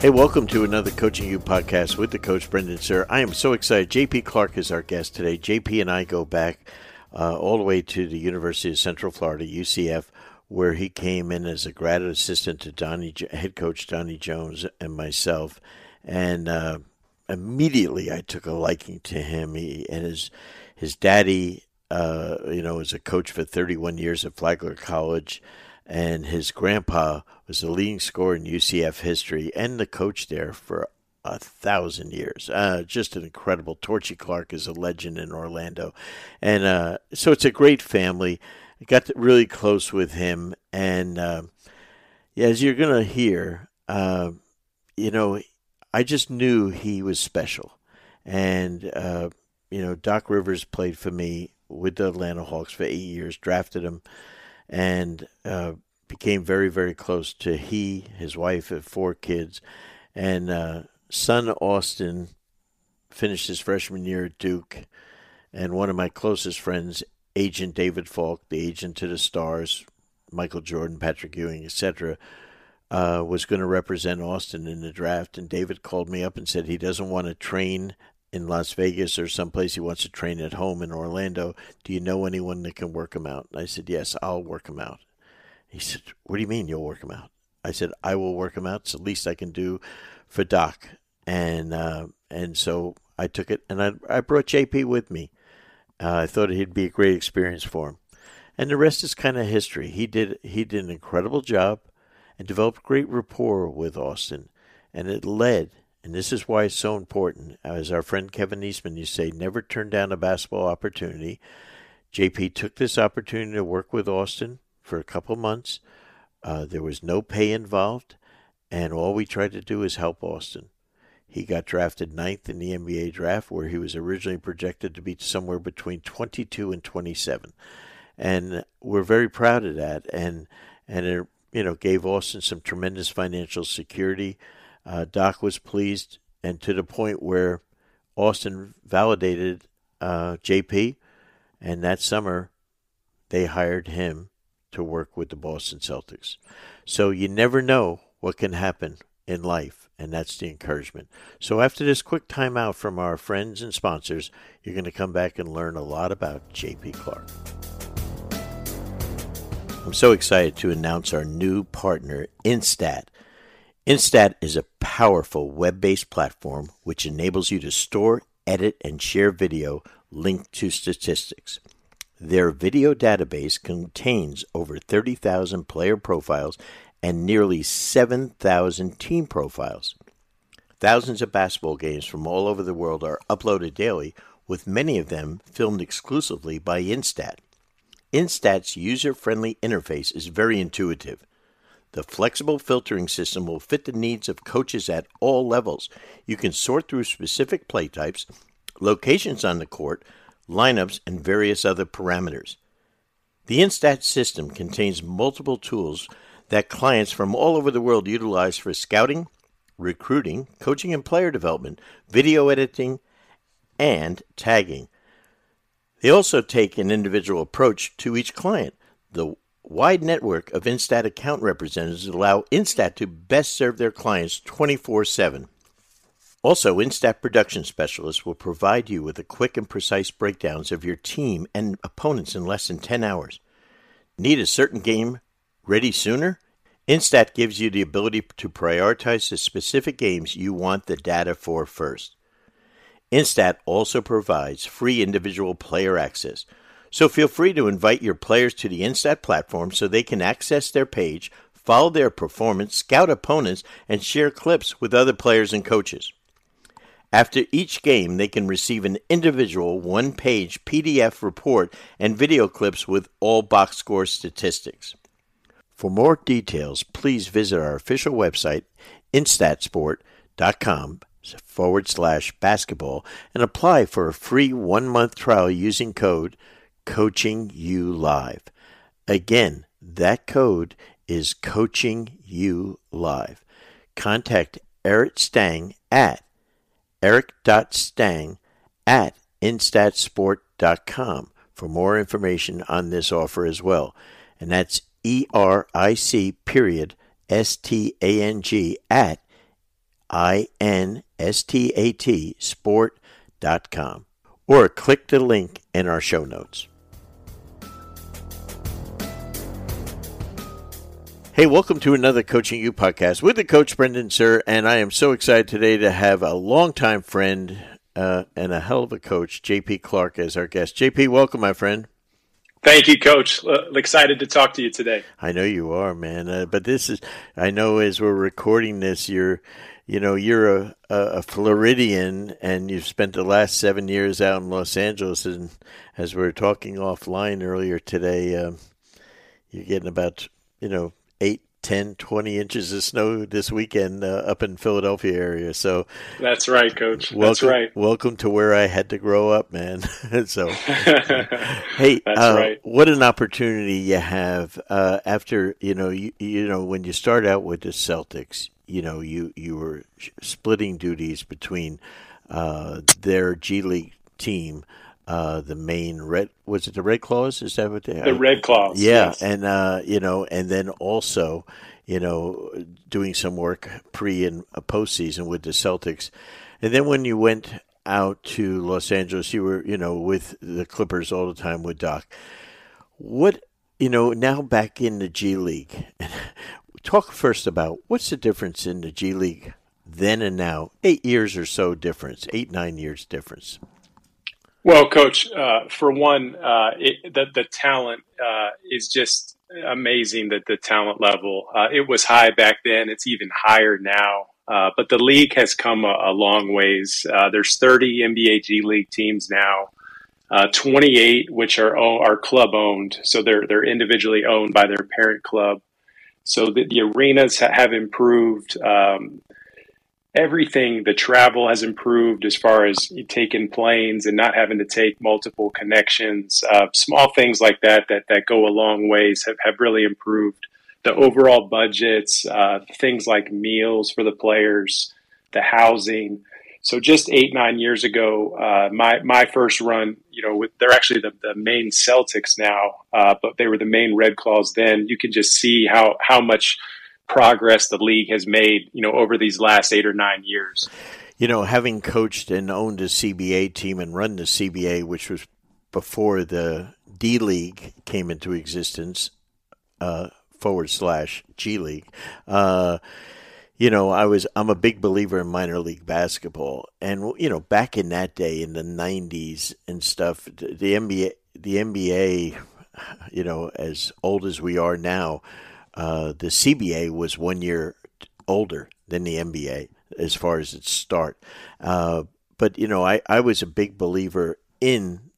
Hey, welcome to another Coaching U podcast with the coach Brendan Suhr. I am so excited. JP Clark is our guest today. JP and I go back uh, all the way to the University of Central Florida, UCF, where he came in as a graduate assistant to Donnie, head coach Donnie Jones and myself, and uh, immediately I took a liking to him. He, and his his daddy, uh, you know, was a coach for 31 years at Flagler College and his grandpa was the leading scorer in UCF history and the coach there for a thousand years. Uh, just an incredible. Torchy Clark is a legend in Orlando, and uh, so it's a great family. I got really close with him, and uh, as you're gonna hear, uh, you know, I just knew he was special, and uh, you know, Doc Rivers played for me with the Atlanta Hawks for eight years, drafted him and uh, became very, very close to he, his wife, have four kids, and uh, son Austin finished his freshman year at Duke, and one of my closest friends, agent David Falk, the agent to the Stars, Michael Jordan, Patrick Ewing, etc. Uh, was going to represent Austin in the draft, and David called me up and said he doesn't want to train in Las Vegas or someplace. He wants to train at home in Orlando. Do you know anyone that can work him out? And I said, Yes, I'll work him out. He said, What do you mean you'll work him out? I said, I will work him out. It's the least I can do for Doc. And uh, and so I took it and I, I brought JP with me. Uh, I thought it'd be a great experience for him. And the rest is kind of history. He did he did an incredible job and developed great rapport with Austin. And it led and this is why it's so important. As our friend Kevin Eastman used to say, never turn down a basketball opportunity. JP took this opportunity to work with Austin for a couple months. Uh, there was no pay involved, and all we tried to do is help Austin. He got drafted ninth in the NBA draft, where he was originally projected to be somewhere between 22 and 27, and we're very proud of that. And and it you know gave Austin some tremendous financial security. Uh, Doc was pleased, and to the point where Austin validated uh, JP, and that summer they hired him to work with the Boston Celtics. So you never know what can happen in life, and that's the encouragement. So after this quick timeout from our friends and sponsors, you're going to come back and learn a lot about JP Clark. I'm so excited to announce our new partner, Instat. Instat is a powerful web based platform which enables you to store, edit, and share video linked to statistics. Their video database contains over 30,000 player profiles and nearly 7,000 team profiles. Thousands of basketball games from all over the world are uploaded daily, with many of them filmed exclusively by Instat. Instat's user friendly interface is very intuitive. The flexible filtering system will fit the needs of coaches at all levels. You can sort through specific play types, locations on the court, lineups, and various other parameters. The Instat system contains multiple tools that clients from all over the world utilize for scouting, recruiting, coaching and player development, video editing, and tagging. They also take an individual approach to each client. The wide network of Instat account representatives allow Instat to best serve their clients 24 7. Also, Instat production specialists will provide you with a quick and precise breakdowns of your team and opponents in less than 10 hours. Need a certain game ready sooner? Instat gives you the ability to prioritize the specific games you want the data for first. Instat also provides free individual player access so feel free to invite your players to the Instat platform so they can access their page, follow their performance, scout opponents, and share clips with other players and coaches. After each game, they can receive an individual one page PDF report and video clips with all box score statistics. For more details, please visit our official website, instatsport.com forward slash basketball, and apply for a free one month trial using code Coaching U Live. Again, that code is Coaching U Live. Contact Eric Stang at eric.stang at instatsport.com for more information on this offer as well. And that's E R I C period S T A N G at I N S T A T sport.com. Or click the link in our show notes. Hey, welcome to another Coaching U podcast with the coach Brendan Suhr, and I am so excited today to have a longtime friend uh, and a hell of a coach, JP Clark, as our guest. JP, welcome, my friend. Thank you, Coach. Uh, excited to talk to you today. I know you are, man. Uh, but this is, I know as we're recording this, you're, you know, you're a, a, Floridian and you've spent the last seven years out in Los Angeles. And as we are talking offline earlier today, um, you're getting about, you know, eight 10, 20 inches of snow this weekend uh, up in Philadelphia area. So that's right, Coach. Welcome, that's right. Welcome to where I had to grow up, man. so, hey, that's uh, right. What an opportunity you have uh, after you know you you know when you start out with the Celtics. You know you you were splitting duties between uh, their G League team uh, the Maine red was it the red claws? Is that what they had? the red claws yeah yes. and uh, you know and then also you know doing some work pre and postseason with the Celtics. And then when you went out to Los Angeles you were you know with the Clippers all the time with Doc. What you know now back in the G League talk first about what's the difference in the G League then and now? Eight years or so difference eight nine years difference well, Coach, uh, for one, uh, it, the, the talent uh, is just amazing. That the talent level uh, it was high back then. It's even higher now. Uh, but the league has come a, a long ways. Uh, there's 30 NBA G League teams now, 28 which are are club owned, so they're they're individually owned by their parent club. So the, the arenas have improved. Um, everything the travel has improved as far as taking planes and not having to take multiple connections. Uh, small things like that that that go a long ways have, have really improved the overall budgets uh, things like meals for the players the housing. So just eight nine years ago uh, my my first run you know with, they're actually the, the Maine Celtics now uh, but they were the Maine Red Claws then. You can just see how how much progress the league has made, you know, over these last eight or nine years. You know, having coached and owned a CBA team and run the CBA, which was before the D League came into existence, uh, forward slash G League. Uh, you know, I was I'm a big believer in minor league basketball, and you know, back in that day in the '90s and stuff, the NBA, the NBA, you know, as old as we are now, uh, the CBA was one year older than the NBA as far as its start. Uh, but you know, I, I was a big believer in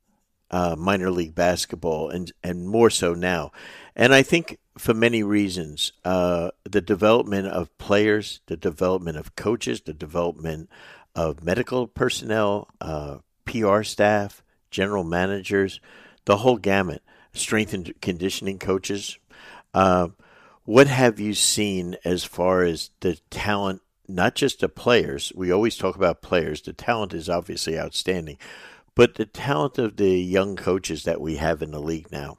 uh, minor league basketball, and and more so now. And I think for many reasons, uh, the development of players, the development of coaches, the development of medical personnel, uh, PR staff, general managers, the whole gamut, strength and conditioning coaches. What have you seen as far as the talent, not just the players? We always talk about players. The talent is obviously outstanding, but the talent of the young coaches that we have in the league now.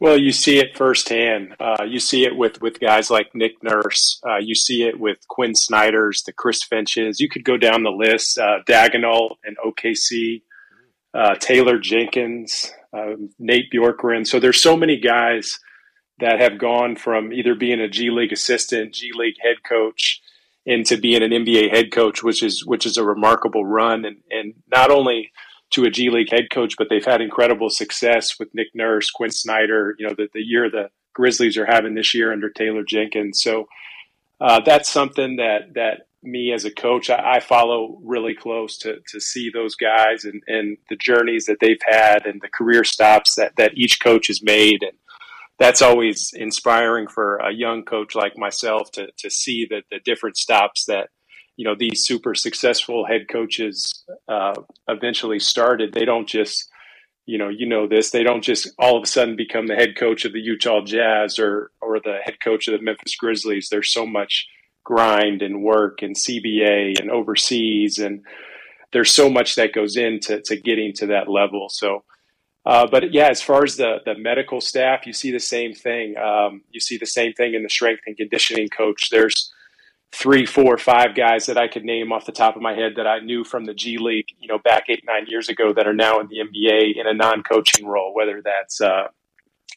Well, you see it firsthand. Uh, you see it with, with guys like Nick Nurse. Uh, you see it with Quinn Snyder's, the Chris Finches. You could go down the list. Uh, Daigneault and OKC, uh, Taylor Jenkins, uh, Nate Bjorkgren. So there's so many guys that have gone from either being a G League assistant, G League head coach, into being an NBA head coach, which is which is a remarkable run, and and not only to a G League head coach, but they've had incredible success with Nick Nurse, Quinn Snyder. You know, the the year the Grizzlies are having this year under Taylor Jenkins. So uh, that's something that that me as a coach, I, I, follow really close to to see those guys and and the journeys that they've had and the career stops that that each coach has made and that's always inspiring for a young coach like myself to to see that the different stops that you know these super successful head coaches uh, eventually started. They don't just you know you know this. They don't just all of a sudden become the head coach of the Utah Jazz or or the head coach of the Memphis Grizzlies. There's so much grind and work and CBA and overseas and there's so much that goes into to getting to that level. So uh, but yeah, as far as the the medical staff, you see the same thing. Um, you see the same thing in the strength and conditioning coach. There's three, four, five guys that I could name off the top of my head that I knew from the G League, you know, back eight, nine years ago that are now in the NBA in a non coaching role, whether that's uh,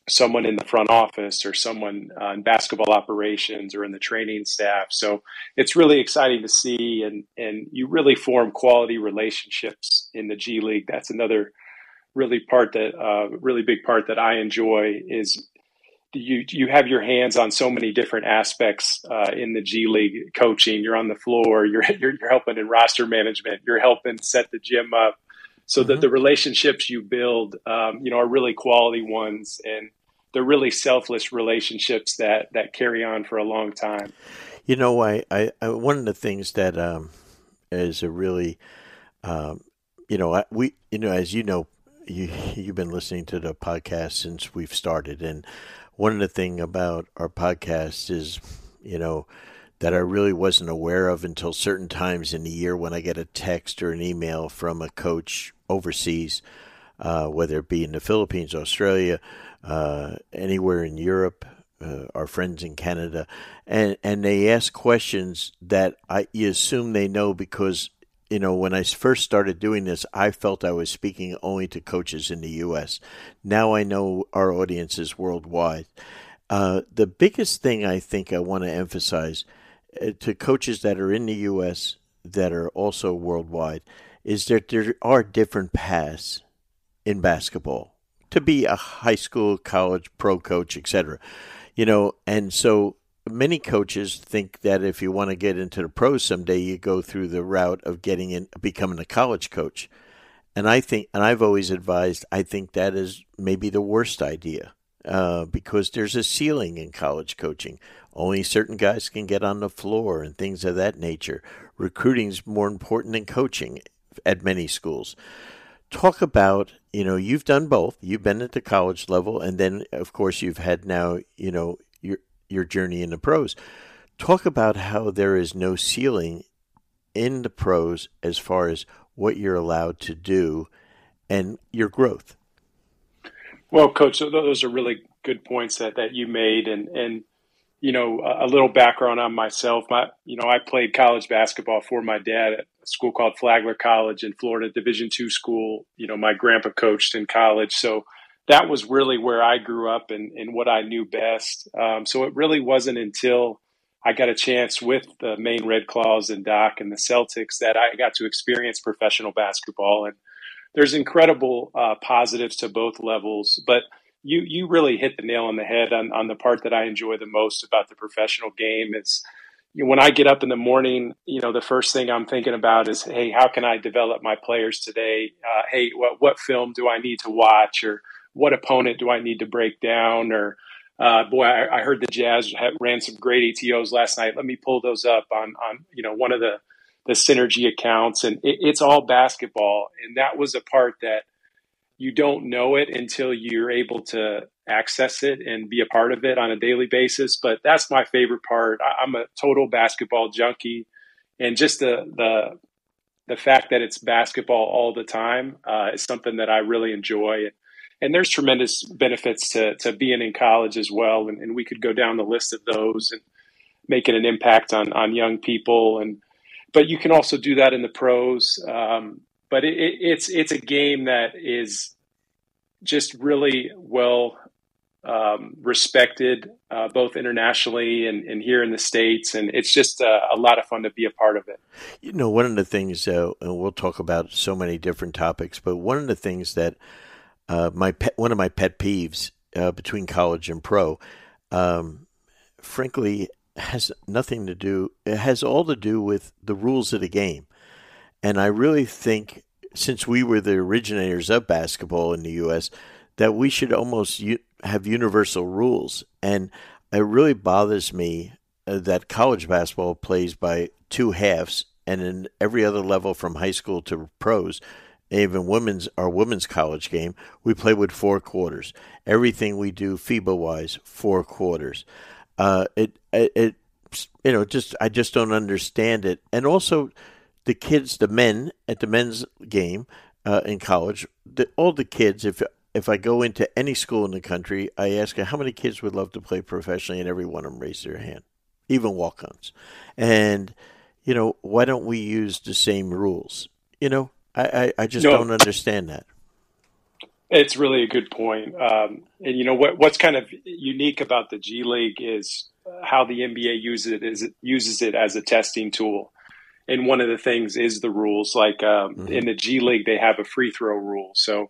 someone in the front office or someone uh, in basketball operations or in the training staff. So it's really exciting to see, and, and you really form quality relationships in the G League. That's another really part that, uh, really big part that I enjoy is you you have your hands on so many different aspects uh, in the G League coaching. You're on the floor. You're, you're, you're helping in roster management. You're helping set the gym up, so mm-hmm. that the relationships you build, um, you know, are really quality ones, and they're really selfless relationships that that carry on for a long time. You know, I, I, I one of the things that um, is a really, um, you know, I, we, you know, as you know, you you've been listening to the podcast since we've started, and one of the thing about our podcast is, you know, that I really wasn't aware of until certain times in the year when I get a text or an email from a coach overseas, uh, whether it be in the Philippines, Australia, uh, anywhere in Europe, uh, our friends in Canada, and and they ask questions that I you assume they know because you know, when I first started doing this, I felt I was speaking only to coaches in the U.S. Now I know our audience is worldwide. Uh, the biggest thing I think I want to emphasize uh, to coaches that are in the U.S. that are also worldwide is that there are different paths in basketball to be a high school, college, pro coach, etc. You know, and so many coaches think that if you want to get into the pros someday, you go through the route of getting in, becoming a college coach. And I think, and I've always advised, I think that is maybe the worst idea uh, because there's a ceiling in college coaching. Only certain guys can get on the floor and things of that nature. Recruiting is more important than coaching at many schools. Talk about, you know, you've done both. You've been at the college level, and then, of course, you've had now, you know, your journey in the pros. Talk about how there is no ceiling in the pros as far as what you're allowed to do and your growth. Well, coach, those are really good points that, that you made. And, and, you know, a little background on myself. My, you know, I played college basketball for my dad at a school called Flagler College in Florida, Division two school. You know, my grandpa coached in college. So, that was really where I grew up and, and what I knew best. Um, so it really wasn't until I got a chance with the Maine Red Claws and Doc and the Celtics that I got to experience professional basketball. And there's incredible uh, positives to both levels, but you you really hit the nail on the head on, on the part that I enjoy the most about the professional game is when I get up in the morning, you know, the first thing I'm thinking about is, hey, how can I develop my players today? Uh, hey, what what film do I need to watch or what opponent do I need to break down? Or, uh, boy, I, I, heard the Jazz ran some great ATOs last night. Let me pull those up on, on you know, one of the, the synergy accounts. And it, it's all basketball. And that was a part that you don't know it until you're able to access it and be a part of it on a daily basis. But that's my favorite part. I, I'm a total basketball junkie. And just the, the, the fact that it's basketball all the time uh, is something that I really enjoy and there's tremendous benefits to, to being in college as well. And, and, we could go down the list of those and making an impact on, on young people. And, but you can also do that in the pros. Um, but it, it, it's, it's a game that is just really well um, respected, uh, both internationally and, and, here in the States. And it's just a, a, lot of fun to be a part of it. You know, one of the things, uh, and we'll talk about so many different topics, but one of the things that uh, my pet, one of my pet peeves uh, between college and pro, um, frankly, has nothing to do. It has all to do with the rules of the game, and I really think since we were the originators of basketball in the U.S., that we should almost u- have universal rules. And it really bothers me uh, that college basketball plays by two halves, and in every other level from high school to pros, even women's our women's college game, we play with four quarters. Everything we do FIBA wise, four quarters. Uh, it, it, it you know just I just don't understand it. And also, the kids, the men at the men's game uh, in college, the, all the kids. If if I go into any school in the country, I ask how many kids would love to play professionally, and every one of them raise their hand. even walk-ons. And you know, why don't we use the same rules? You know, I I, I just no. don't understand that. It's really a good point. Um, and you know what? What's kind of unique about the G League is how the NBA uses it is it uses it as a testing tool. And one of the things is the rules. Like um, mm-hmm. in the G League, they have a free throw rule. So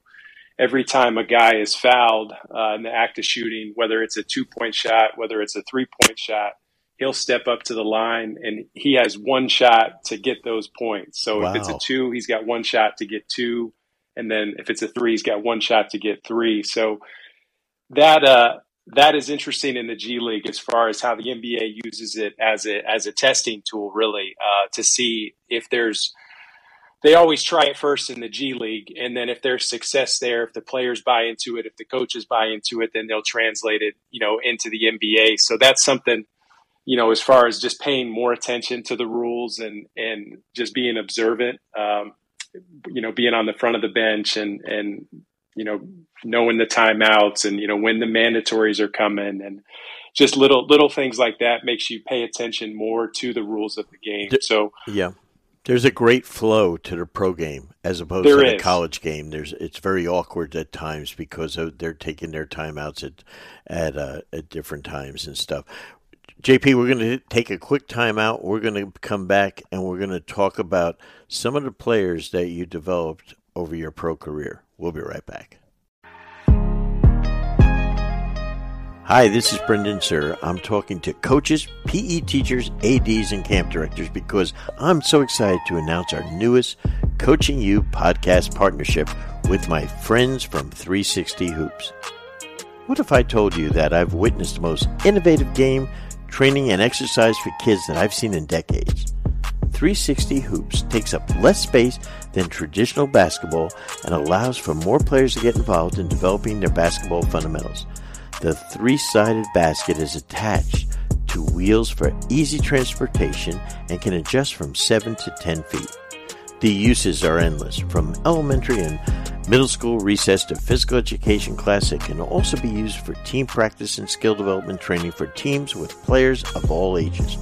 every time a guy is fouled uh, in the act of shooting, whether it's a two point shot, whether it's a three point shot, he'll step up to the line and he has one shot to get those points. So wow. if it's a two, he's got one shot to get two and then if it's a three, he's got one shot to get three. So that uh, that is interesting in the G League as far as how the NBA uses it as a as a testing tool, really, uh, to see if there's. They always try it first in the G League, and then if there's success there, if the players buy into it, if the coaches buy into it, then they'll translate it, you know, into the NBA. So that's something, you know, as far as just paying more attention to the rules and and just being observant. Um, you know, being on the front of the bench and, and, you know, knowing the timeouts and, you know, when the mandatories are coming and just little, little things like that makes you pay attention more to the rules of the game. So, yeah. There's a great flow to the pro game as opposed to the college game. There's it's very awkward at times because they're taking their timeouts at at uh, at different times and stuff. JP, we're going to take a quick time out. We're going to come back and we're going to talk about some of the players that you developed over your pro career. We'll be right back. Hi, this is Brendan Suhr. I'm talking to coaches, PE teachers, ADs, and camp directors because I'm so excited to announce our newest Coaching U podcast partnership with my friends from 360 Hoops. What if I told you that I've witnessed the most innovative game training, and exercise for kids that I've seen in decades. 360 Hoops takes up less space than traditional basketball and allows for more players to get involved in developing their basketball fundamentals. The three sided basket is attached to wheels for easy transportation and can adjust from 7 to 10 feet. The uses are endless, from elementary and middle school recess to physical education class. It can also be used for team practice and skill development training for teams with players of all ages.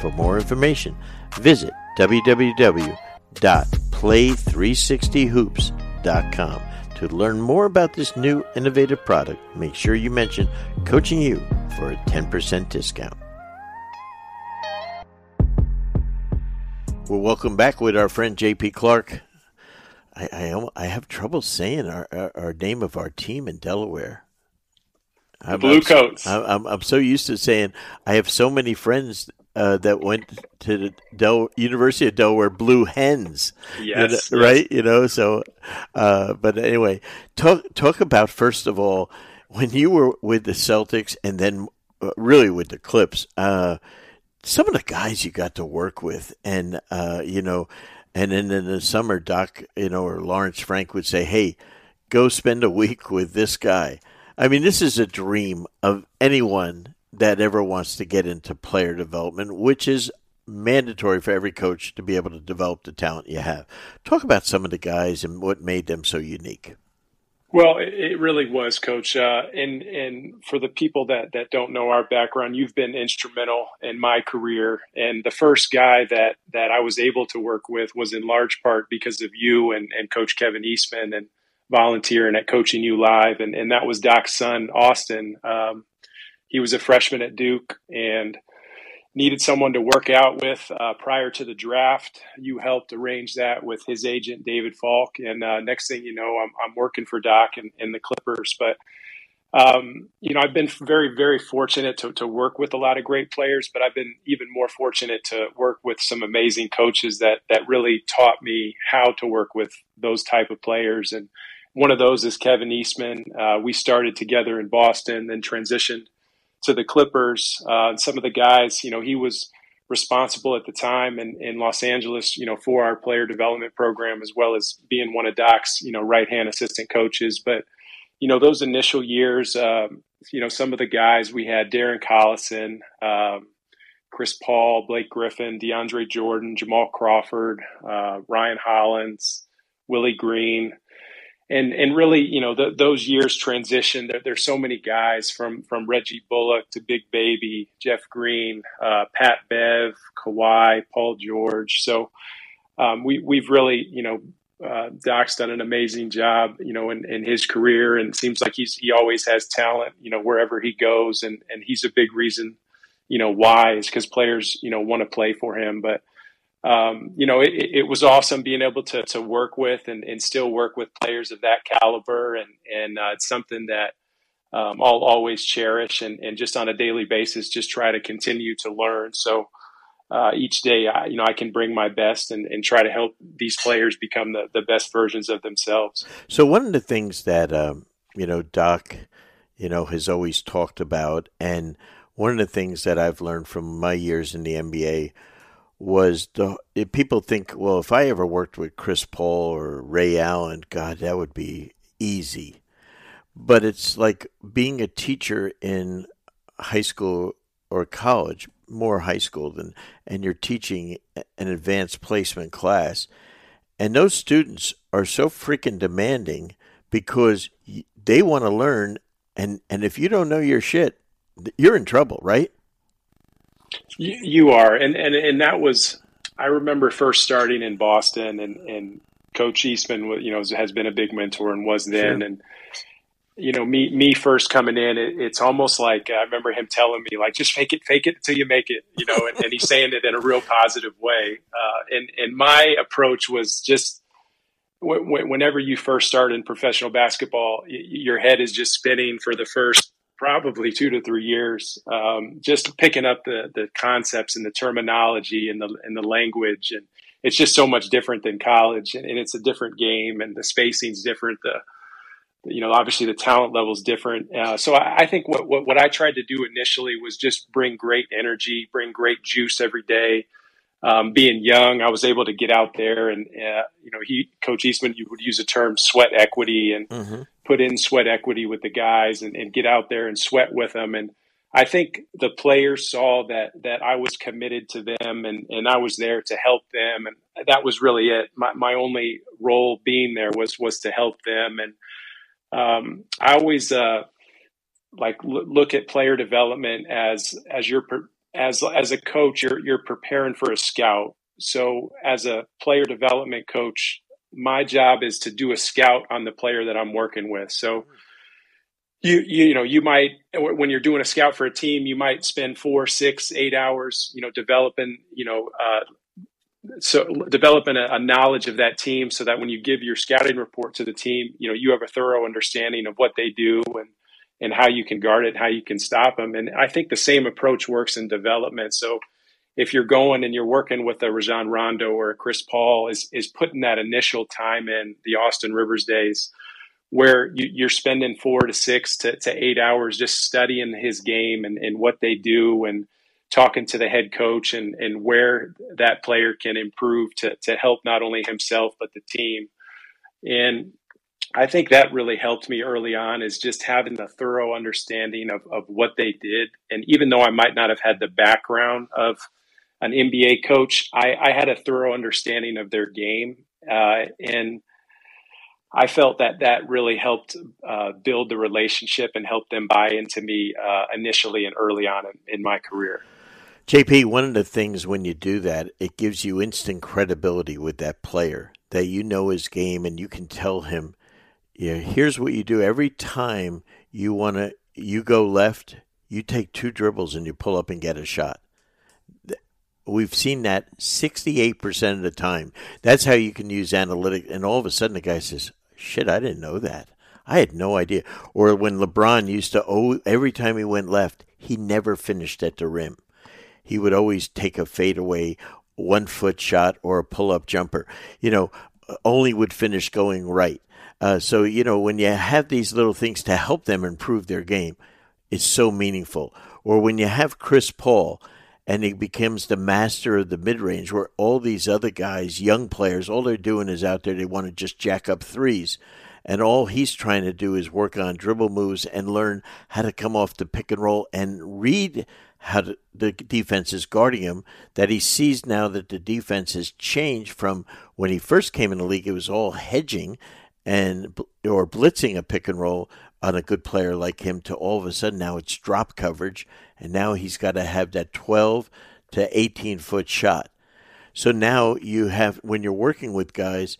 For more information, visit www.play360hoops.com. To learn more about this new innovative product, make sure you mention Coaching U for a 10% discount. Well, welcome back with our friend JP Clark. I, I, I have trouble saying our, our, our, name of our team in Delaware. I'm, Blue Coats. I'm, I'm, I'm so used to saying I have so many friends uh, that went to the Del- University of Delaware Blue Hens. Yes, you know, right. You know, so, uh, but anyway, talk talk about first of all when you were with the Celtics and then uh, really with the Clips. Uh, some of the guys you got to work with, and uh, you know, and then in the summer, Doc, you know, or Lawrence Frank would say, "Hey, go spend a week with this guy." I mean, this is a dream of anyone that ever wants to get into player development, which is mandatory for every coach to be able to develop the talent you have. Talk about some of the guys and what made them so unique. Well, it really was, Coach. Uh, and and for the people that that don't know our background, you've been instrumental in my career. And the first guy that that I was able to work with was in large part because of you and, and Coach Kevin Eastman and volunteering at Coaching U Live. And and that was Doc's son, Austin. Um, he was a freshman at Duke, and needed someone to work out with uh, prior to the draft. You helped arrange that with his agent, David Falk. And uh, next thing you know, I'm, I'm working for Doc and, and the Clippers. But, um, you know, I've been very, very fortunate to, to work with a lot of great players, but I've been even more fortunate to work with some amazing coaches that, that really taught me how to work with those type of players. And one of those is Kevin Eastman. Uh, we started together in Boston, then transitioned – to the Clippers. Uh, some of the guys, you know, he was responsible at the time in, in Los Angeles, you know, for our player development program, as well as being one of Doc's, you know, right hand assistant coaches. But, you know, those initial years, um, you know, some of the guys we had Darren Collison, um, Chris Paul, Blake Griffin, DeAndre Jordan, Jamal Crawford, uh, Ryan Hollins, Willie Green and and really, you know, the, those years transition. There, there's so many guys from from Reggie Bullock to Big Baby, Jeff Green, uh, Pat Bev, Kawhi, Paul George. So um, we we've really, you know, uh, Doc's done an amazing job, you know, in, in his career, and seems like he's he always has talent, you know, wherever he goes, and and he's a big reason, you know, why is because players, you know, want to play for him, but. Um, you know, it, it, was awesome being able to to work with and, and still work with players of that caliber, and and uh, it's something that um, I'll always cherish, and, and just on a daily basis, just try to continue to learn. So, uh, each day, I, you know, I can bring my best and, and try to help these players become the, the best versions of themselves. So one of the things that, um, you know, Doc, you know, has always talked about, and one of the things that I've learned from my years in the NBA was the people think, well, if I ever worked with Chris Paul or Ray Allen, God, that would be easy. But it's like being a teacher in high school or college more high school than and you're teaching an advanced placement class and those students are so freaking demanding because they want to learn and and if you don't know your shit you're in trouble right you, are and, and and that was i remember first starting in boston and and coach eastman you know has been a big mentor and was then sure. and you know, me me first coming in, it, it's almost like I remember him telling me, like, just fake it, fake it until you make it, you know, and, and he's saying it in a real positive way. Uh, and and my approach was just whenever you first start in professional basketball, your head is just spinning for the first probably two to three years, um, just picking up the the concepts and the terminology and the and the language, and it's just so much different than college, and, and it's a different game, and the spacing's different. The you know, obviously the talent level is different. Uh, so I, I think what, what, what I tried to do initially was just bring great energy, bring great juice every day. Um, being young, I was able to get out there and uh, you know, he Coach Eastman, you would use the term sweat equity and mm-hmm. Put in sweat equity with the guys and, and get out there and sweat with them. And I think the players saw that that I was committed to them and, and I was there to help them, and that was really it. My, my only role being there was was to help them and um, I always uh, like l- look at player development as as you're as as a coach you're you're preparing for a scout. So as a player development coach, my job is to do a scout on the player that I'm working with. So you, you you know you might when you're doing a scout for a team you might spend four six eight hours you know developing you know uh, so developing a, a, knowledge of that team so that when you give your scouting report to the team, you know, you have a thorough understanding of what they do and, and how you can guard it, how you can stop them. And I think the same approach works in development. So if you're going and you're working with a Rajon Rondo or a Chris Paul is, is putting that initial time in the Austin Rivers days where you, are spending four to six to, to eight hours just studying his game and, and what they do and, talking to the head coach and, and where that player can improve to, to help not only himself but the team. And I think that really helped me early on is just having a thorough understanding of, of what they did. And even though I might not have had the background of an NBA coach, I, I had a thorough understanding of their game. Uh, and I felt that that really helped uh, build the relationship and help them buy into me uh, initially and early on in, in my career. JP, one of the things when you do that, it gives you instant credibility with that player that you know his game and you can tell him, yeah, here's what you do every time you want to you go left, you take two dribbles and you pull up and get a shot. We've seen that 68% of the time. That's how you can use analytics and all of a sudden the guy says, "Shit, I didn't know that." I had no idea. Or when LeBron used to, oh, every time he went left, he never finished at the rim he would always take a fadeaway one foot shot or a pull up jumper. You know, only would finish going right. Uh, so, you know, when you have these little things to help them improve their game, it's so meaningful. Or when you have Chris Paul and he becomes the master of the mid range, where all these other guys, young players, all they're doing is out there, they want to just jack up threes. And all he's trying to do is work on dribble moves and learn how to come off the pick and roll and read how to, the defense is guarding him that he sees now that the defense has changed from when he first came in the league it was all hedging and or blitzing a pick and roll on a good player like him to all of a sudden now it's drop coverage and now he's got to have that 12 to 18 foot shot. So now you have when you're working with guys,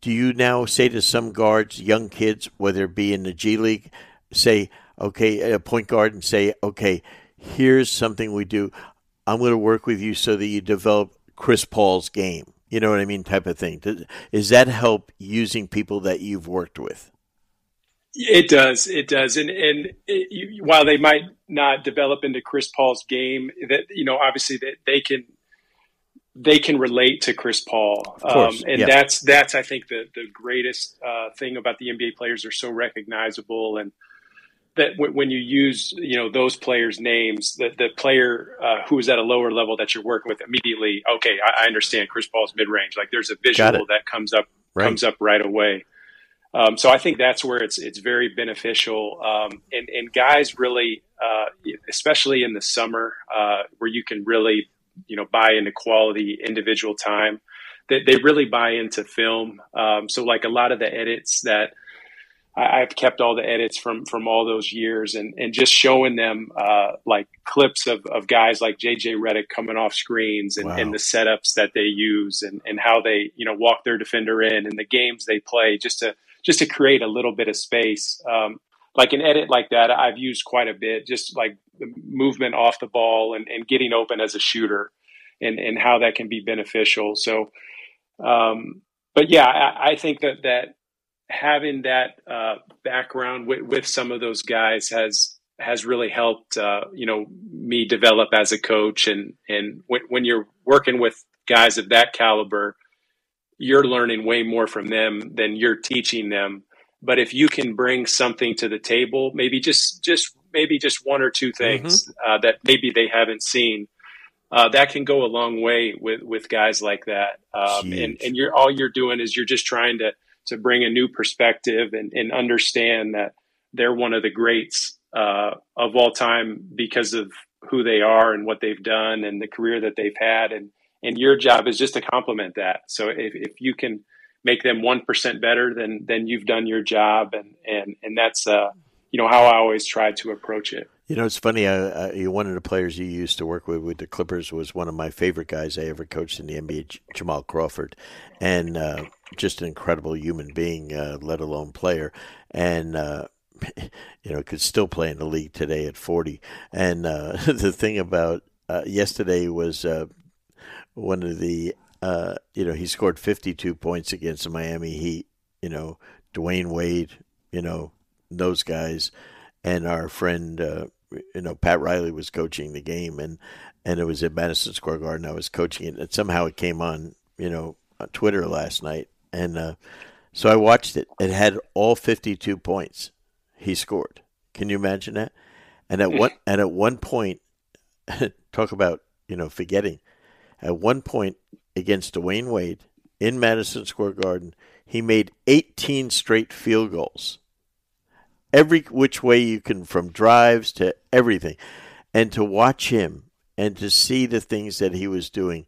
do you now say to some guards, young kids, whether it be in the G League, say, okay, a point guard and say, okay, here's something we do. I'm going to work with you so that you develop Chris Paul's game. You know what I mean? Type of thing. Does that help using people that you've worked with? It does. It does. And and it, you, while they might not develop into Chris Paul's game, that you know, obviously that they can they can relate to Chris Paul, um, and yeah. that's that's I think the the greatest uh, thing about the NBA players are so recognizable and that w- when you use you know those players' names, that the player uh, who is at a lower level that you're working with immediately, okay, I, I understand Chris Paul's mid range. Like there's a visual that comes up Right. comes up right away. Um, so I think that's where it's it's very beneficial, um, and and guys really, uh, especially in the summer, uh, where you can really you know buy into quality individual time. They, they really buy into film. Um, so like a lot of the edits that I, I've kept all the edits from from all those years, and and just showing them uh, like clips of, of guys like JJ Redick coming off screens and, Wow. and the setups that they use and and how they you know walk their defender in and the games they play just to just to create a little bit of space. Um, like an edit like that, I've used quite a bit, just like the movement off the ball and, and getting open as a shooter, and and how that can be beneficial. So, um, but yeah, I, I think that that having that uh, background with, with some of those guys has has really helped uh, you know me develop as a coach and and when, when you're working with guys of that caliber you're learning way more from them than you're teaching them. But if you can bring something to the table maybe just just maybe just one or two things uh, that maybe they haven't seen uh, that can go a long way with with guys like that. Um, and and you're all you're doing is you're just trying to to bring a new perspective and, and understand that they're one of the greats uh, of all time because of who they are and what they've done and the career that they've had. And and your job is just to complement that so if, if you can make them 1% better then then you've done your job and and and that's uh you know how I always try to approach it You know, it's funny. Uh, one of the players you used to work with with the Clippers was one of my favorite guys I ever coached in the NBA, Jamal Crawford, and uh, just an incredible human being, uh, let alone player, and uh, you know could still play in the league today at forty. And uh, the thing about yesterday was one of the uh, you know he scored fifty two points against the Miami Heat. You know, Dwyane Wade. You know those guys, and our friend. Uh, you know, Pat Riley was coaching the game, and and it was at Madison Square Garden. I was coaching it, and somehow it came on, you know, on Twitter last night, and uh, so I watched it. It had all fifty-two points he scored. Can you imagine that? And at one and at one point, talk about you know forgetting. At one point against Dwyane Wade in Madison Square Garden, he made eighteen straight field goals. Every which way you can from drives to everything. And to watch him and to see the things that he was doing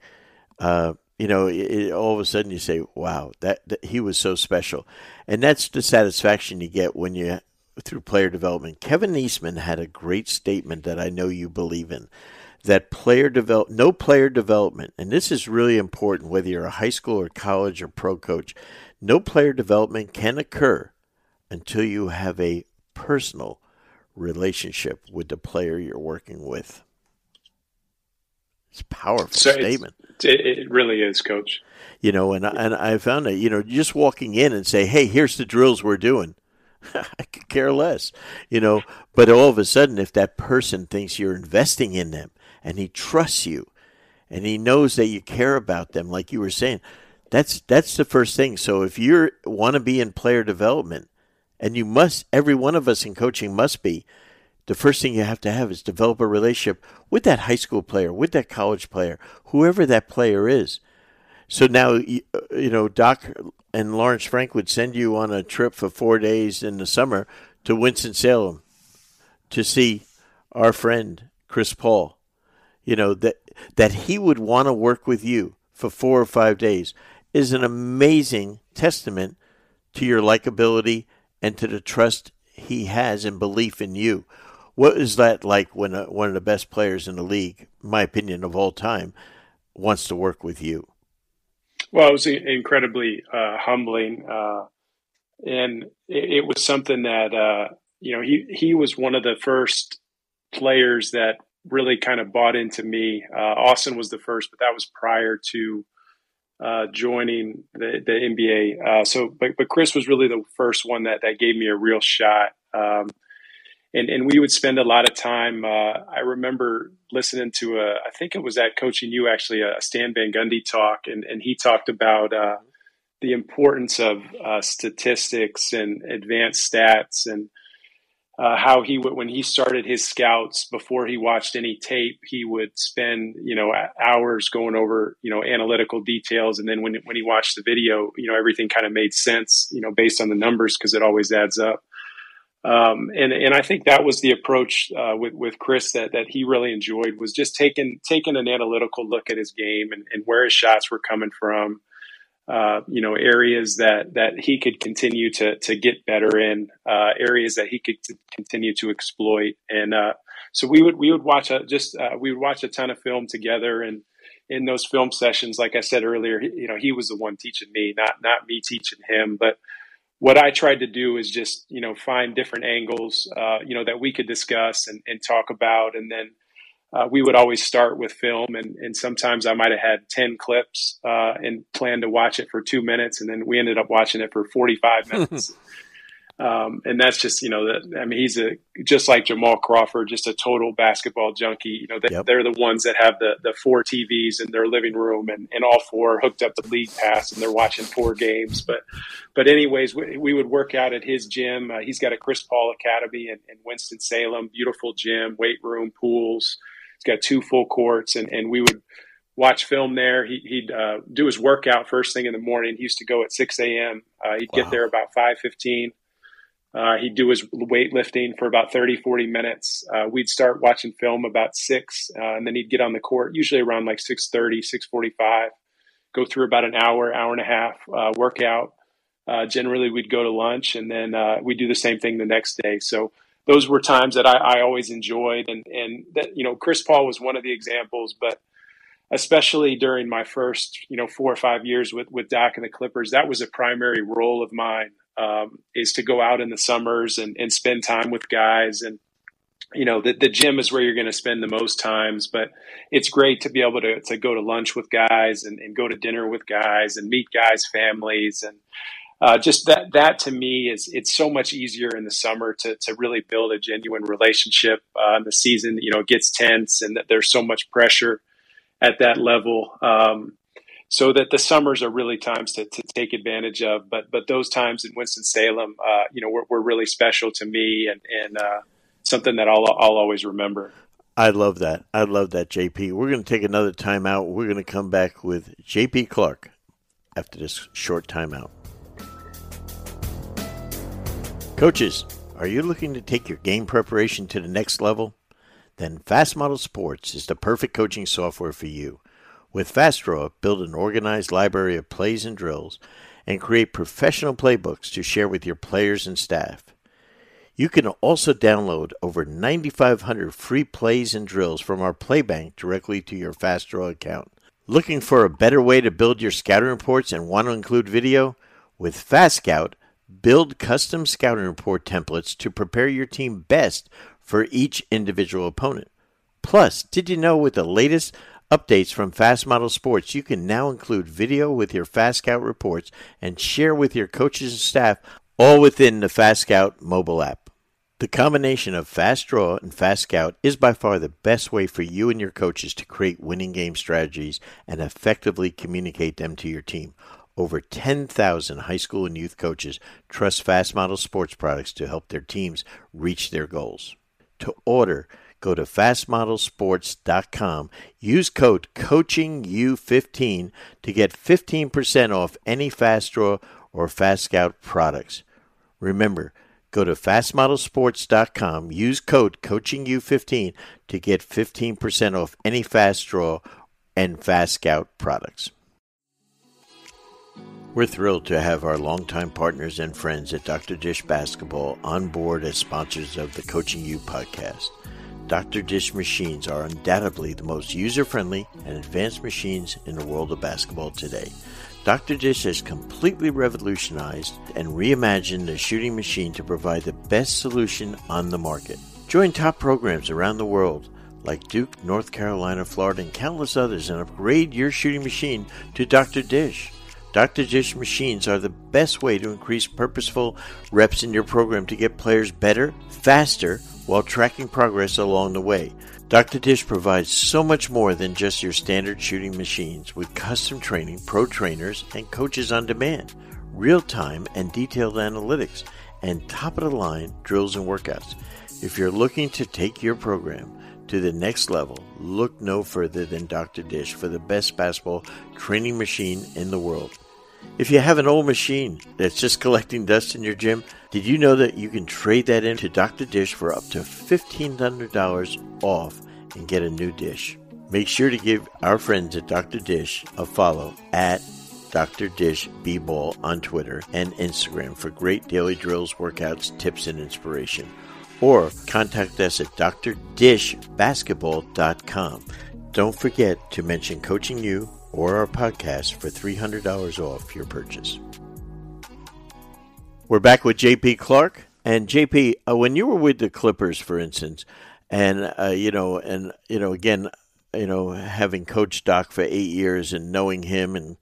uh, you know it, it- all of a sudden you say wow that, that he was so special. And that's the satisfaction you get when you through player development. Kevin eastman had a great statement that i know you believe in that player develop no player development and this is really important whether you're a high school or college or pro coach no player development can occur until you have a personal relationship with the player you're working with. It's a powerful So statement. it, it really is coach You know, and I, and I found that you know just walking in and say, "Hey, here's the drills we're doing." I could care less, you know. But all of a sudden, if that person thinks you're investing in them and he trusts you, and he knows that you care about them, like you were saying, that's that's the first thing. So if you want to be in player development, and you must, every one of us in coaching must be, the first thing you have to have is develop a relationship with that high school player, with that college player, whoever that player is. So now, you uh, you know, Doc and Lawrence Frank would send you on a trip for four days in the summer to Winston-Salem to see our friend Chris Paul. You know, that, that he would want to work with you for four or five days is an amazing testament to your likability and to the trust he has and belief in you. What is that like when a, one of the best players in the league, my opinion of all time, wants to work with you? Well, it was incredibly uh, humbling, uh, and it, it, was something that uh, you know he he was one of the first players that really kind of bought into me. Uh, Austin was the first, but that was prior to uh, joining the, the NBA. Uh, so, but, but Chris was really the first one that, that gave me a real shot. Um, and, and we would spend a lot of time. Uh, I remember listening to a, I think it was at Coaching U actually, a Stan Van Gundy talk, and, and he talked about uh, the importance of uh, statistics and advanced stats and uh, how he would when he started his scouts before he watched any tape he would spend you know hours going over you know analytical details. And then when when he watched the video you know everything kind of made sense you know based on the numbers because it always adds up. Um, and and I think that was the approach uh, with with Chris that that he really enjoyed was just taking taking an analytical look at his game and, and where his shots were coming from uh, you know, areas that that he could continue to to get better in, uh, areas that he could continue to exploit, and uh, so we would we would watch a just uh, we would watch a ton of film together, and in those film sessions, like I said earlier, he, you know, he was the one teaching me, not not me teaching him, but what I tried to do is just you know find different angles, uh, you know, that we could discuss and, and talk about, and then uh, we would always start with film, and, and sometimes I might have had 10 clips uh, and planned to watch it for two minutes, and then we ended up watching it for 45 minutes. um, and that's just, you know, that I mean, he's a just like Jamal Crawford, just a total basketball junkie. You know, they, yep. they're the ones that have the, the four TVs in their living room, and, and all four hooked up to League Pass, and they're watching four games. But, but anyways, we, we would work out at his gym. Uh, he's got a Chris Paul Academy in, in Winston Salem, beautiful gym, weight room, pools He's got two full courts, and, and we would watch film there. He, would uh, do his workout first thing in the morning. He used to go at 6 a.m. Uh, he'd wow. get there about 5.15. Uh, he'd do his weightlifting for about 30, 40 minutes. Uh, we'd start watching film about 6, uh, and then he'd get on the court, usually around like 6.30, 6.45, go through about an hour, hour and a half uh, workout. generally, we'd go to lunch, and then we'd do the same thing the next day. So those were times that I, I always enjoyed, and and that you know Chris Paul was one of the examples, but especially during my first you know four or five years with with Doc and the Clippers, that was a primary role of mine um, is to go out in the summers and, and spend time with guys. And you know the, the gym is where you're going to spend the most times but it's great to be able to, to go to lunch with guys and, and go to dinner with guys and meet guys families. And uh, just that that to me is it's so much easier in the summer to to really build a genuine relationship. Uh, the season, you know, gets tense and that there's so much pressure at that level. Um, so that the summers are really times to, to take advantage of. But but those times in Winston Salem, uh, you know, were, were, really special to me and and uh, something that I'll I'll always remember. I love that. I love that, JP. We're going to take another timeout. We're going to come back with JP Clark after this short timeout. Coaches, are you looking to take your game preparation to the next level? Then Fast Model Sports is the perfect coaching software for you. With FastDraw, build an organized library of plays and drills and create professional playbooks to share with your players and staff. You can also download over 9,500 free plays and drills from our Playbank directly to your FastDraw account. Looking for a better way to build your scouting reports and want to include video? With FastScout, Build custom scouting report templates to prepare your team best for each individual opponent. Plus, did you know with the latest updates from Fast Model Sports, you can now include video with your Fast Scout reports and share with your coaches and staff all within the Fast Scout mobile app. The combination of Fast Draw and Fast Scout is by far the best way for you and your coaches to create winning game strategies and effectively communicate them to your team. Over 10,000 high school and youth coaches trust Fast Model sports products to help their teams reach their goals. To order, go to fastmodelsports.com. Use code COACHINGU15 to get 15% off any Fast Draw or Fast Scout products. Remember, go to fastmodelsports.com. Use code COACHINGU15 to get 15% off any Fast Draw and Fast Scout products. We're thrilled to have our longtime partners and friends at Dr. Dish Basketball on board as sponsors of the Coaching U podcast. Dr. Dish machines are undoubtedly the most user friendly and advanced machines in the world of basketball today. Dr. Dish has completely revolutionized and reimagined the shooting machine to provide the best solution on the market. Join top programs around the world like Duke, North Carolina, Florida, and countless others and upgrade your shooting machine to Dr. Dish. Dr. Dish machines are the best way to increase purposeful reps in your program to get players better, faster, while tracking progress along the way. Dr. Dish provides so much more than just your standard shooting machines with custom training, pro trainers, and coaches on demand, real time and detailed analytics, and top of the line drills and workouts. If you're looking to take your program to the next level, look no further than Dr. Dish for the best basketball training machine in the world. If you have an old machine that's just collecting dust in your gym, did you know that you can trade that in to Dr. Dish for up to $1,500 off and get a new dish? Make sure to give our friends at Dr. Dish a follow at Dr. Dish B-Ball on Twitter and Instagram for great daily drills, workouts, tips, and inspiration. Or contact us at drdishbasketball.com. Don't forget to mention Coaching U or our podcast for $300 off your purchase. We're back with JP Clark. And JP, uh, when you were with the Clippers, for instance, and uh, you know, and you know, again, you know, having coached Doc for eight years and knowing him and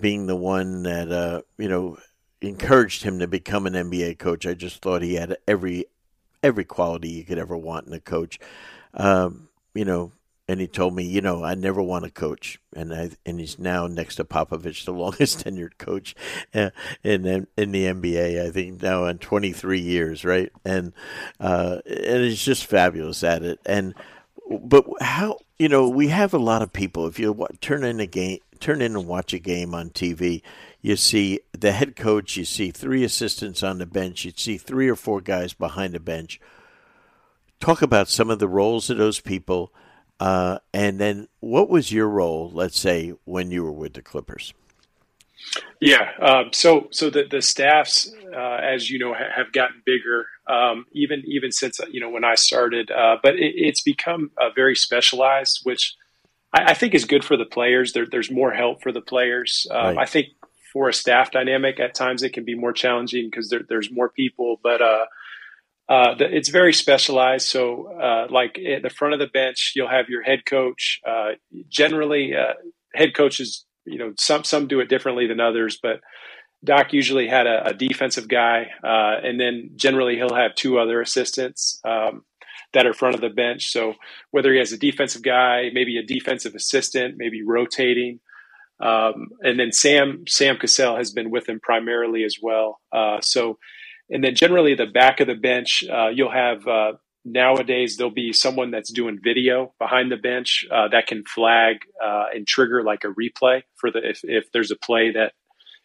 being the one that uh, you know encouraged him to become an NBA coach, I just thought he had every every quality you could ever want in a coach. Um, you know, and he told me, you know, I never want to coach, and I and he's now next to Popovich, the longest tenured coach uh, in in the NBA. I think now in 23 years, right? And uh, and he's just fabulous at it. And but how you know we have a lot of people. If you turn in a game, turn in and watch a game on TV, you see the head coach, you see three assistants on the bench, you see three or four guys behind the bench. Talk about some of the roles of those people uh, and then, what was your role, let's say, when you were with the Clippers? Yeah, um, so so the the staffs, uh, as you know, ha- have gotten bigger, um, even even since you know when I started. Uh, but it, it's become uh, very specialized, which I, I, think is good for the players. There, there's more help for the players. Um, right. I think for a staff dynamic, at times it can be more challenging because there, there's more people. But uh, uh, the, it's very specialized. So, uh, like at the front of the bench, you'll have your head coach. Uh, generally, uh, head coaches, you know, some some do it differently than others, but Doc usually had a, a defensive guy, uh, and then generally he'll have two other assistants um, that are front of the bench. So, whether he has a defensive guy, maybe a defensive assistant, maybe rotating. Um, and then Sam Sam Cassell has been with him primarily as well. Uh, so and then generally the back of the bench, uh, you'll have uh, nowadays there'll be someone that's doing video behind the bench uh, that can flag uh, and trigger like a replay for the if, if there's a play that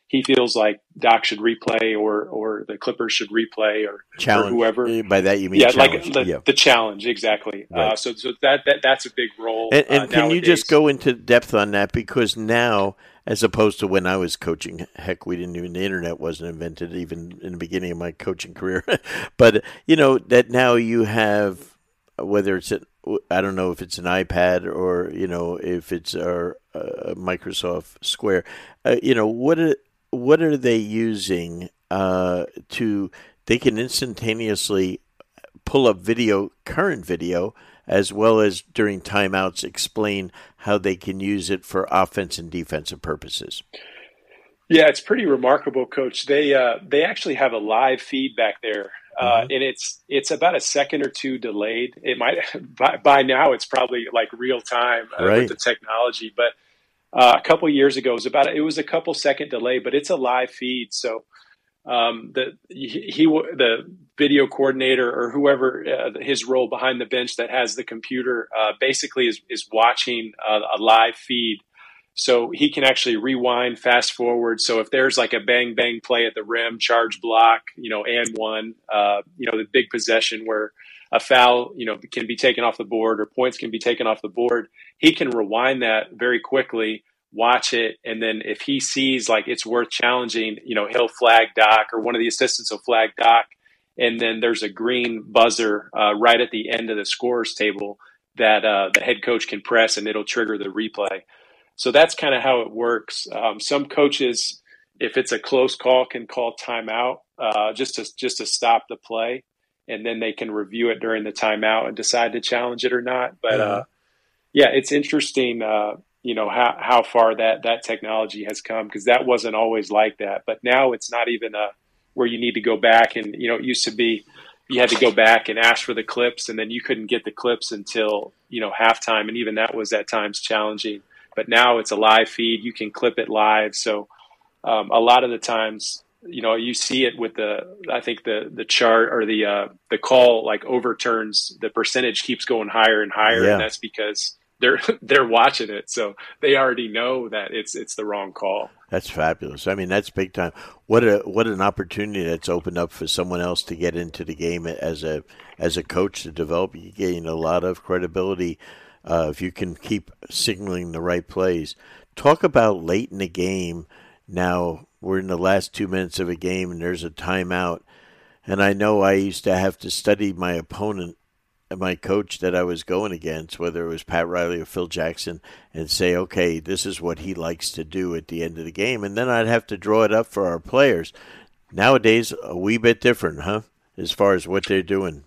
he feels like Doc should replay or or the Clippers should replay or, challenge. or whoever. By that you mean yeah, challenge. like the, yeah. the challenge exactly. Uh, so so that, that that's a big role. And, and can you just go into depth on that because now as opposed to when I was coaching. Heck, we didn't even the internet wasn't invented even in the beginning of my coaching career. but you know that now you have whether it's a, I don't know if it's an iPad or you know if it's a, a Microsoft Square. Uh, you know what are what are they using uh, to? They can instantaneously pull up video, current video, as well as during timeouts explain how they can use it for offense and defensive purposes. Yeah, it's pretty remarkable, Coach. They uh, they actually have a live feedback there, uh, mm-hmm. and it's it's about a second or two delayed. It might by, by now it's probably like real time uh, right. with the technology, but uh, a couple years ago it was about it was a couple second delay, but it's a live feed, so um, the he, he, the video coordinator or whoever uh, his role behind the bench that has the computer uh, basically is is watching a, a, live feed, so he can actually rewind, fast forward. So if there's like a bang bang play at the rim, charge block, you know, and one, uh, you know, the big possession where a foul, you know, can be taken off the board or points can be taken off the board, he can rewind that very quickly watch it, and then if he sees like it's worth challenging, you know, he'll flag Doc or one of the assistants will flag Doc, and then there's a green buzzer uh, right at the end of the scores table that uh, the head coach can press, and it'll trigger the replay. So that's kind of how it works. Um, some coaches, if it's a close call, can call timeout uh, just to just to stop the play, and then they can review it during the timeout and decide to challenge it or not. But uh, yeah, it's interesting uh, you know how how far that that technology has come because that wasn't always like that. But now it's not even a where you need to go back and you know it used to be you had to go back and ask for the clips and then you couldn't get the clips until you know halftime and even that was at times challenging. But now it's a live feed; you can clip it live. So um, a lot of the times you know you see it with the i think the the chart or the uh the call like overturns the percentage keeps going higher and higher yeah. and that's because they're they're watching it, so they already know that it's it's the wrong call. That's fabulous. I mean, that's big time. What a what an opportunity that's opened up for someone else to get into the game as a as a coach to develop. You gain a lot of credibility uh, if you can keep signaling the right plays. Talk about late in the game. Now we're in the last two minutes of a game, and there's a timeout. And I know I used to have to study my opponent my coach that I was going against, whether it was Pat Riley or Phil Jackson, and say, okay, this is what he likes to do at the end of the game. And then I'd have to draw it up for our players. Nowadays, a wee bit different, huh? As far as what they're doing.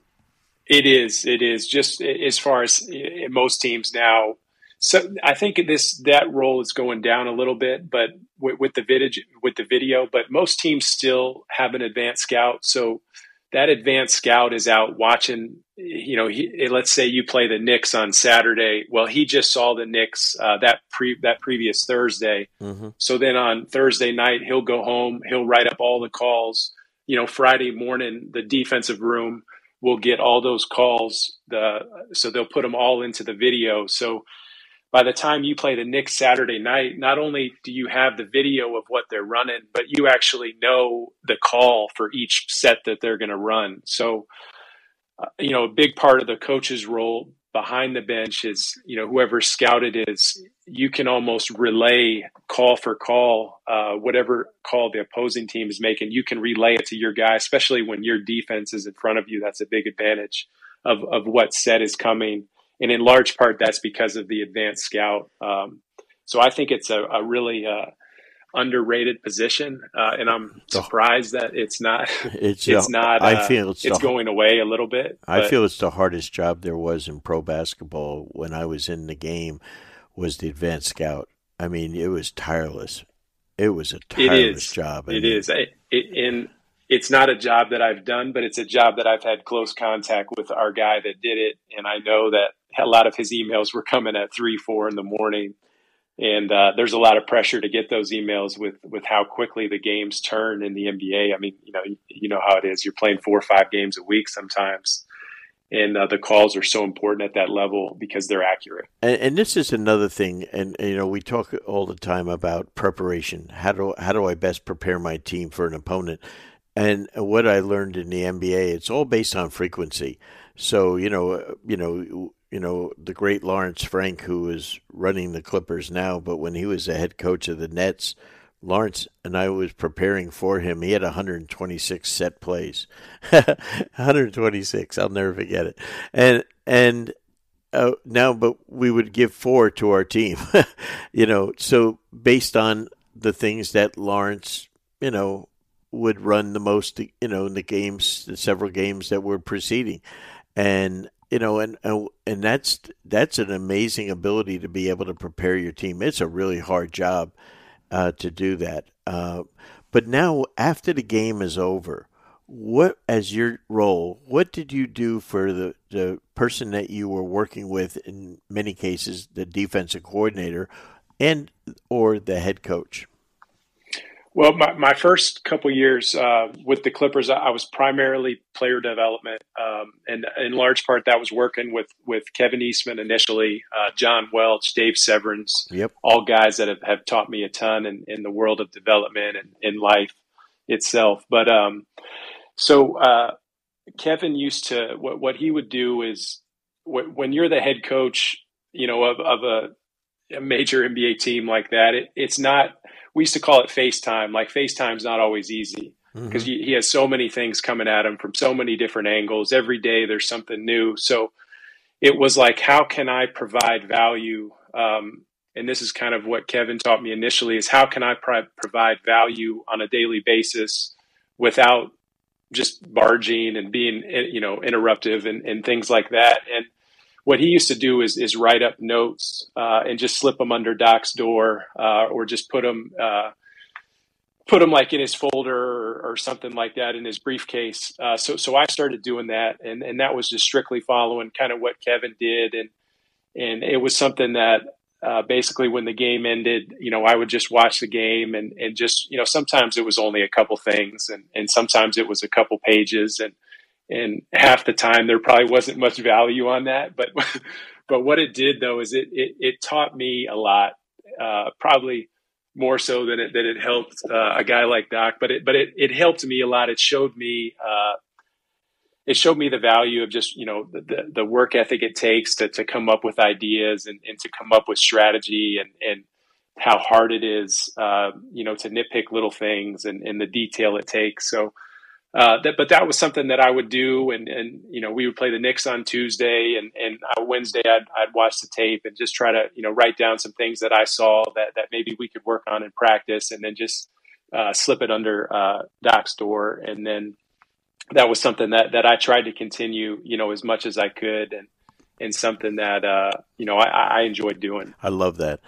It is. It is. Just as far as eh, eh, most teams now. So I think this that role is going down a little bit, but with, with the video, with the video, but most teams still have an advanced scout. So that advanced scout is out watching. You know, he, let's say you play the Knicks on Saturday. Well, he just saw the Knicks uh, that pre that previous Thursday. Mm-hmm. So then on Thursday night, he'll go home. He'll write up all the calls. You know, Friday morning, the defensive room will get all those calls. The so they'll put them all into the video. So by the time you play the Knicks Saturday night, not only do you have the video of what they're running, but you actually know the call for each set that they're going to run. So, uh, you know, a big part of the coach's role behind the bench is, you know, whoever scouted is, you can almost relay call for call, uh, whatever call the opposing team is making, you can relay it to your guy, especially when your defense is in front of you. That's a big advantage of, of what set is coming and in large part that's because of the advanced scout. Um, so I think it's a, a really uh, underrated position, uh, and I'm surprised that it's not. It's, it's a, not. I uh, feel it's, it's the, going away a little bit. I feel it's the hardest job there was in pro basketball when I was in the game. Was the advanced scout? I mean, it was tireless. It was a tireless job. I it mean, is. It, it, and it's not a job that I've done, but it's a job that I've had close contact with our guy that did it, and I know that a lot of his emails were coming at three, four in the morning, and uh, there's a lot of pressure to get those emails with with how quickly the games turn in the NBA. I mean, you know, you, you know how it is. You're playing four or five games a week sometimes, and uh, the calls are so important at that level because they're accurate. And, and, this is another thing, and you know, we talk all the time about preparation. How do how do I best prepare my team for an opponent? And what I learned in the NBA, it's all based on frequency. So you know, you know, you know the great Lawrence Frank, who is running the Clippers now, but when he was the head coach of the Nets, Lawrence and I was preparing for him. He had 126 set plays, 126. I'll never forget it. And and uh, now, but we would give four to our team, you know. So based on the things that Lawrence, you know, would run the most, you know, in the games, the several games that were preceding, and you know, and and that's that's an amazing ability to be able to prepare your team. It's a really hard job uh, to do that. Uh, but now, after the game is over, what as your role, what did you do for the the person that you were working with? In many cases, the defensive coordinator and or the head coach. Well, my, my first couple years uh, with the Clippers, I was primarily player development, um, and in large part that was working with with Kevin Eastman initially, uh, John Welch, Dave Severns, yep. all guys that have, have taught me a ton in, in the world of development and in life itself. But um, so uh, Kevin used to what what he would do is when you're the head coach, you know, of, of a a major NBA team like that, it, it's not. We used to call it FaceTime. Like FaceTime's not always easy because mm-hmm. he has so many things coming at him from so many different angles. Every day there's something new. So it was like, how can I provide value? Um, and this is kind of what Kevin taught me initially: is how can I pro- provide value on a daily basis without just barging and being you know interruptive and, and things like that. And what he used to do is is write up notes uh, and just slip them under Doc's door uh, or just put them uh, put them like in his folder or, or, something like that in his briefcase. Uh, so so I started doing that, and and that was just strictly following kind of what Kevin did, and and it was something that uh, basically when the game ended, you know, I would just watch the game and, and just, you know, sometimes it was only a couple things and, and sometimes it was a couple pages and, and half the time there probably wasn't much value on that. But, but what it did though, is it, it, it taught me a lot, uh, probably more so than it, than it helped uh, a guy like Doc, but it, but it, it helped me a lot. It showed me, uh, it showed me the value of just you know the, the work ethic it takes to, to come up with ideas and, and to come up with strategy and, and how hard it is uh, you know to nitpick little things and, and the detail it takes so uh, that, but that was something that I would do, and, and you know we would play the Knicks on Tuesday, and and Wednesday I'd, I'd watch the tape and just try to you know write down some things that I saw that that maybe we could work on in practice, and then just uh, slip it under uh, Doc's door, and then that was something that that I tried to continue, you know, as much as I could, and and something that uh, you know I, I enjoyed doing. I love that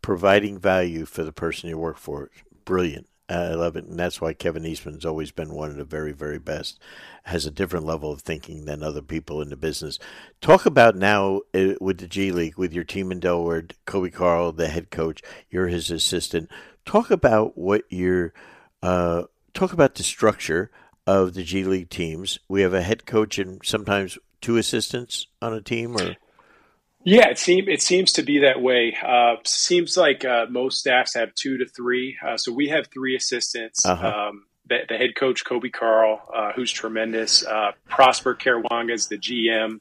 providing value for the person you work for. Brilliant. I love it, and that's why Kevin Eastman's always been one of the very, very best. Has a different level of thinking than other people in the business. Talk about now uh, with the G League, with your team in Delaware, Coby Karl, the head coach. You're his assistant. Talk about what you're. Uh, talk about the structure of the G League teams. We have a head coach and sometimes two assistants on a team, or yeah, it seems it seems to be that way. Uh, seems like uh, most staffs have two to three. Uh, so we have three assistants. Uh-huh. Um, the, the, head coach Coby Karl, uh, who's tremendous. Uh, Prosper Karangwa is the GM,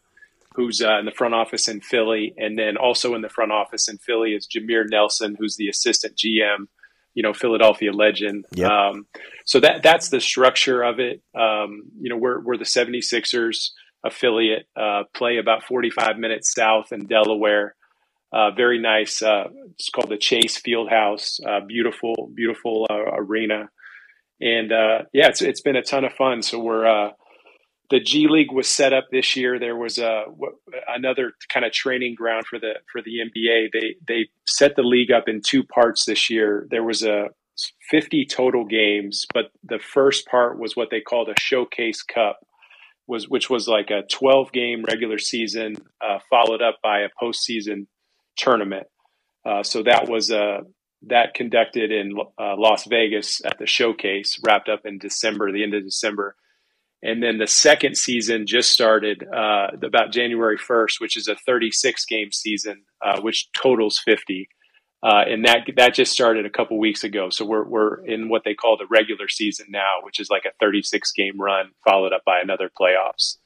who's uh, in the front office in Philly, and then also in the front office in Philly is Jameer Nelson, who's the assistant GM you know Philadelphia legend. Yep. Um, so that that's the structure of it. Um, you know, we're we're the 76ers affiliate, uh, play about 45 minutes south in Delaware. Uh, very nice. Uh, it's called the Chase Fieldhouse. Uh, beautiful, beautiful uh, arena, and uh, yeah, it's it's been a ton of fun. So we're the G League was set up this year. There was a another kind of training ground for the for the NBA. They they set the league up in two parts this year. There was a 50 total games, but the first part was what they called a showcase cup, was which was like a 12 game regular season uh, followed up by a postseason tournament. Uh, so that was uh, that conducted in uh, Las Vegas at the showcase, wrapped up in December, the end of December and then the second season just started uh, about January 1st, which is a 36 game season, uh, which totals 50. Uh, and that that just started a couple weeks ago. So we're we're in what they call the regular season now, which is like a 36 game run followed up by another playoffs.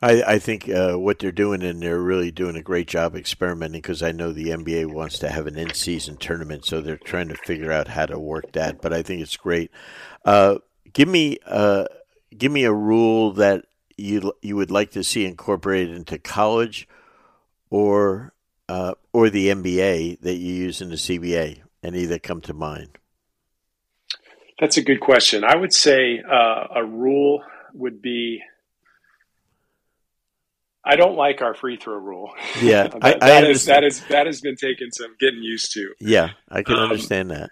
I, I think uh, what they're doing, and they're really doing a great job experimenting because I know the NBA wants to have an in season tournament, so they're trying to figure out how to work that. But I think it's great. Uh, give me uh, give me a rule that you you would like to see incorporated into college or uh, or the NBA that you use in the CBA. Any that come to mind? That's a good question. I would say uh, a rule would be. I don't like our free throw rule. Yeah, that, I, I that, is, that is that has been taken some getting used to. Yeah, I can um, understand that.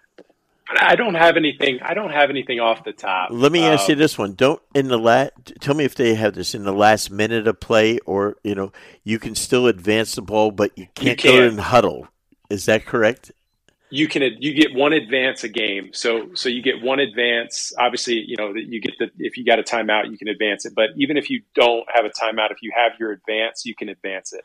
But I don't have anything. I don't have anything off the top. Let me ask um, you this one: Don't in the last. Tell me if they have this in the last minute of play, or you know, you can still advance the ball, but you can't you go in huddle. Is that correct? You can. You get one advance a game, so so you get one advance. Obviously, you know that you get the if you got a timeout, you can advance it. But even if you don't have a timeout, if you have your advance, you can advance it.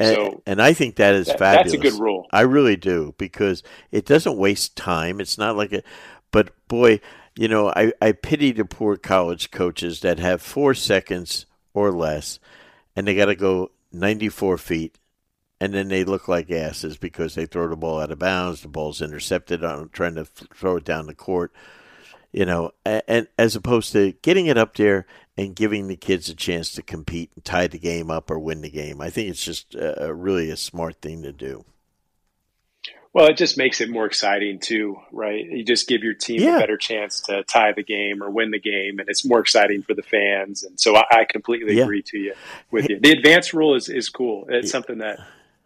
And, so, and I think that is that, fabulous. That's a good rule. I really do because it doesn't waste time. It's not like a, but boy, you know, I, I pity the poor college coaches that have four seconds or less and they got to go 94 feet and then they look like asses because they throw the ball out of bounds, the ball's intercepted on trying to throw it down the court. You know, and, and as opposed to getting it up there and giving the kids a chance to compete and tie the game up or win the game. I think it's just uh, really a smart thing to do. Well, it just makes it more exciting too, right? You just give your team yeah. a better chance to tie the game or win the game, and it's more exciting for the fans. And so I, I completely yeah. agree to you with you. The advanced rule is, is cool. It's yeah. something that,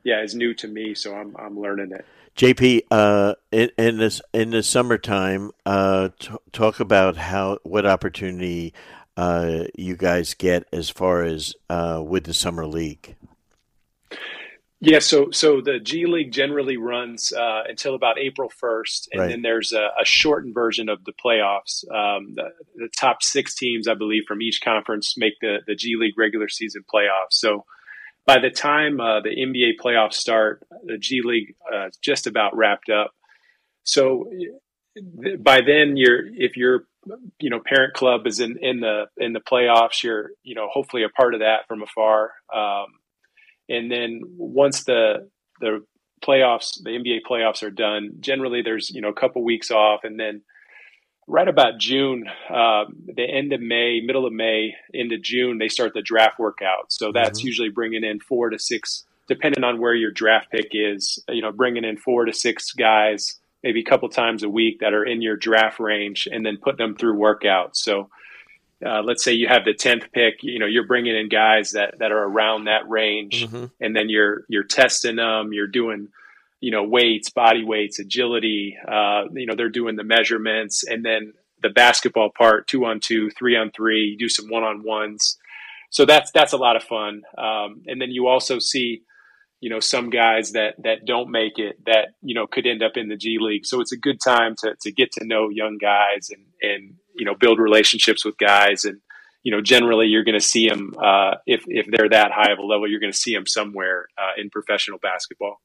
yeah, is new to me, so I'm I'm learning it. JP, uh, in, in, this in the summertime, uh, t- talk about how what opportunity uh, you guys get as far as uh, with the summer league. Yeah, so so the G League generally runs uh, until about April first, and right. then there's a, a, shortened version of the playoffs. Um, the, the, top six teams, I believe, from each conference make the the G League regular season playoffs. So by the time uh, the NBA playoffs start, the G League uh, just about wrapped up. So th- by then, you're if your you know parent club is in in the in the playoffs, you're you know hopefully a part of that from afar. Um, and then once the the playoffs, the NBA playoffs are done, generally there's you know a couple weeks off, and then right about June, uh, the end of May, middle of May into June, they start the draft workout. So that's mm-hmm. usually bringing in four to six, depending on where your draft pick is. You know, bringing in four to six guys, maybe a couple times a week that are in your draft range, and then put them through workouts. So uh, let's say you have the 10th pick, you know, you're bringing in guys that, that are around that range mm-hmm. and then you're, you're testing them, you're doing, you know, weights, body weights, agility, uh, you know, they're doing the measurements and then the basketball part, two on two, three on three, you do some one on ones. So that's, that's a lot of fun. Um, and then you also see, you know, some guys that, that don't make it that, you know, could end up in the G League. So it's a good time to, to get to know young guys and, and, you know build relationships with guys and you know generally you're going to see them uh, if if they're that high of a level you're going to see them somewhere uh, in professional basketball.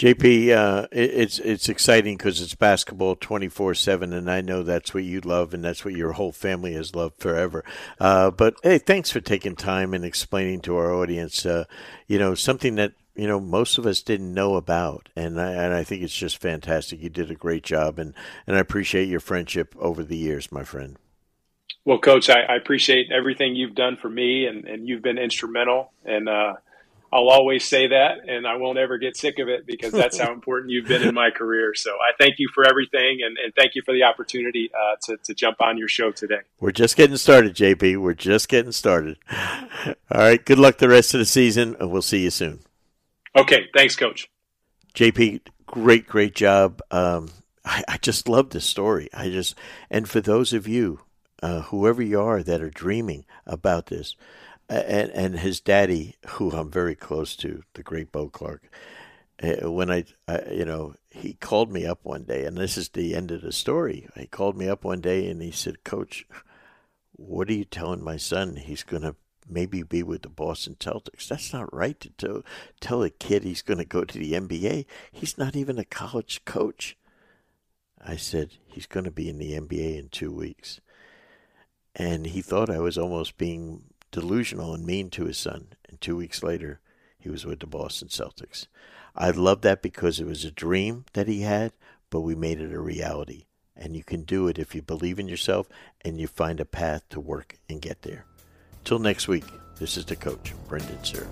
JP, uh, it, it's it's exciting because it's basketball twenty four seven, and I know that's what you love, and that's what your whole family has loved forever. Uh, but hey, thanks for taking time and explaining to our audience, uh, you know, something that you know most of us didn't know about and I, and I think it's just fantastic you did a great job and and I appreciate your friendship over the years my friend well coach I, I appreciate everything you've done for me and, and you've been instrumental and uh, I'll always say that and I won't ever get sick of it because that's how important you've been in my career. So I thank you for everything and, and thank you for the opportunity uh, to, to jump on your show today. We're just getting started JP we're just getting started. All right. Good luck the rest of the season and we'll see you soon. Okay, thanks, Coach. JP, great, great job. Um, I, I, just love this story. I just, and for those of you, uh, whoever you are, that are dreaming about this, and and his daddy, who I'm very close to, the great Bo Clark. Uh, when I, I, you know, he called me up one day, and this is the end of the story. He called me up one day and he said, "Coach, what are you telling my son? He's going to maybe be with the Boston Celtics. That's not right to tell, tell a kid he's going to go to the NBA. He's not even a college coach. I said, he's going to be in the NBA in two weeks. And he thought I was almost being delusional and mean to his son. And two weeks later, he was with the Boston Celtics. I love that because it was a dream that he had, but we made it a reality. And you can do it if you believe in yourself and you find a path to work and get there. Till next week, this is the coach, Brendan Suhr.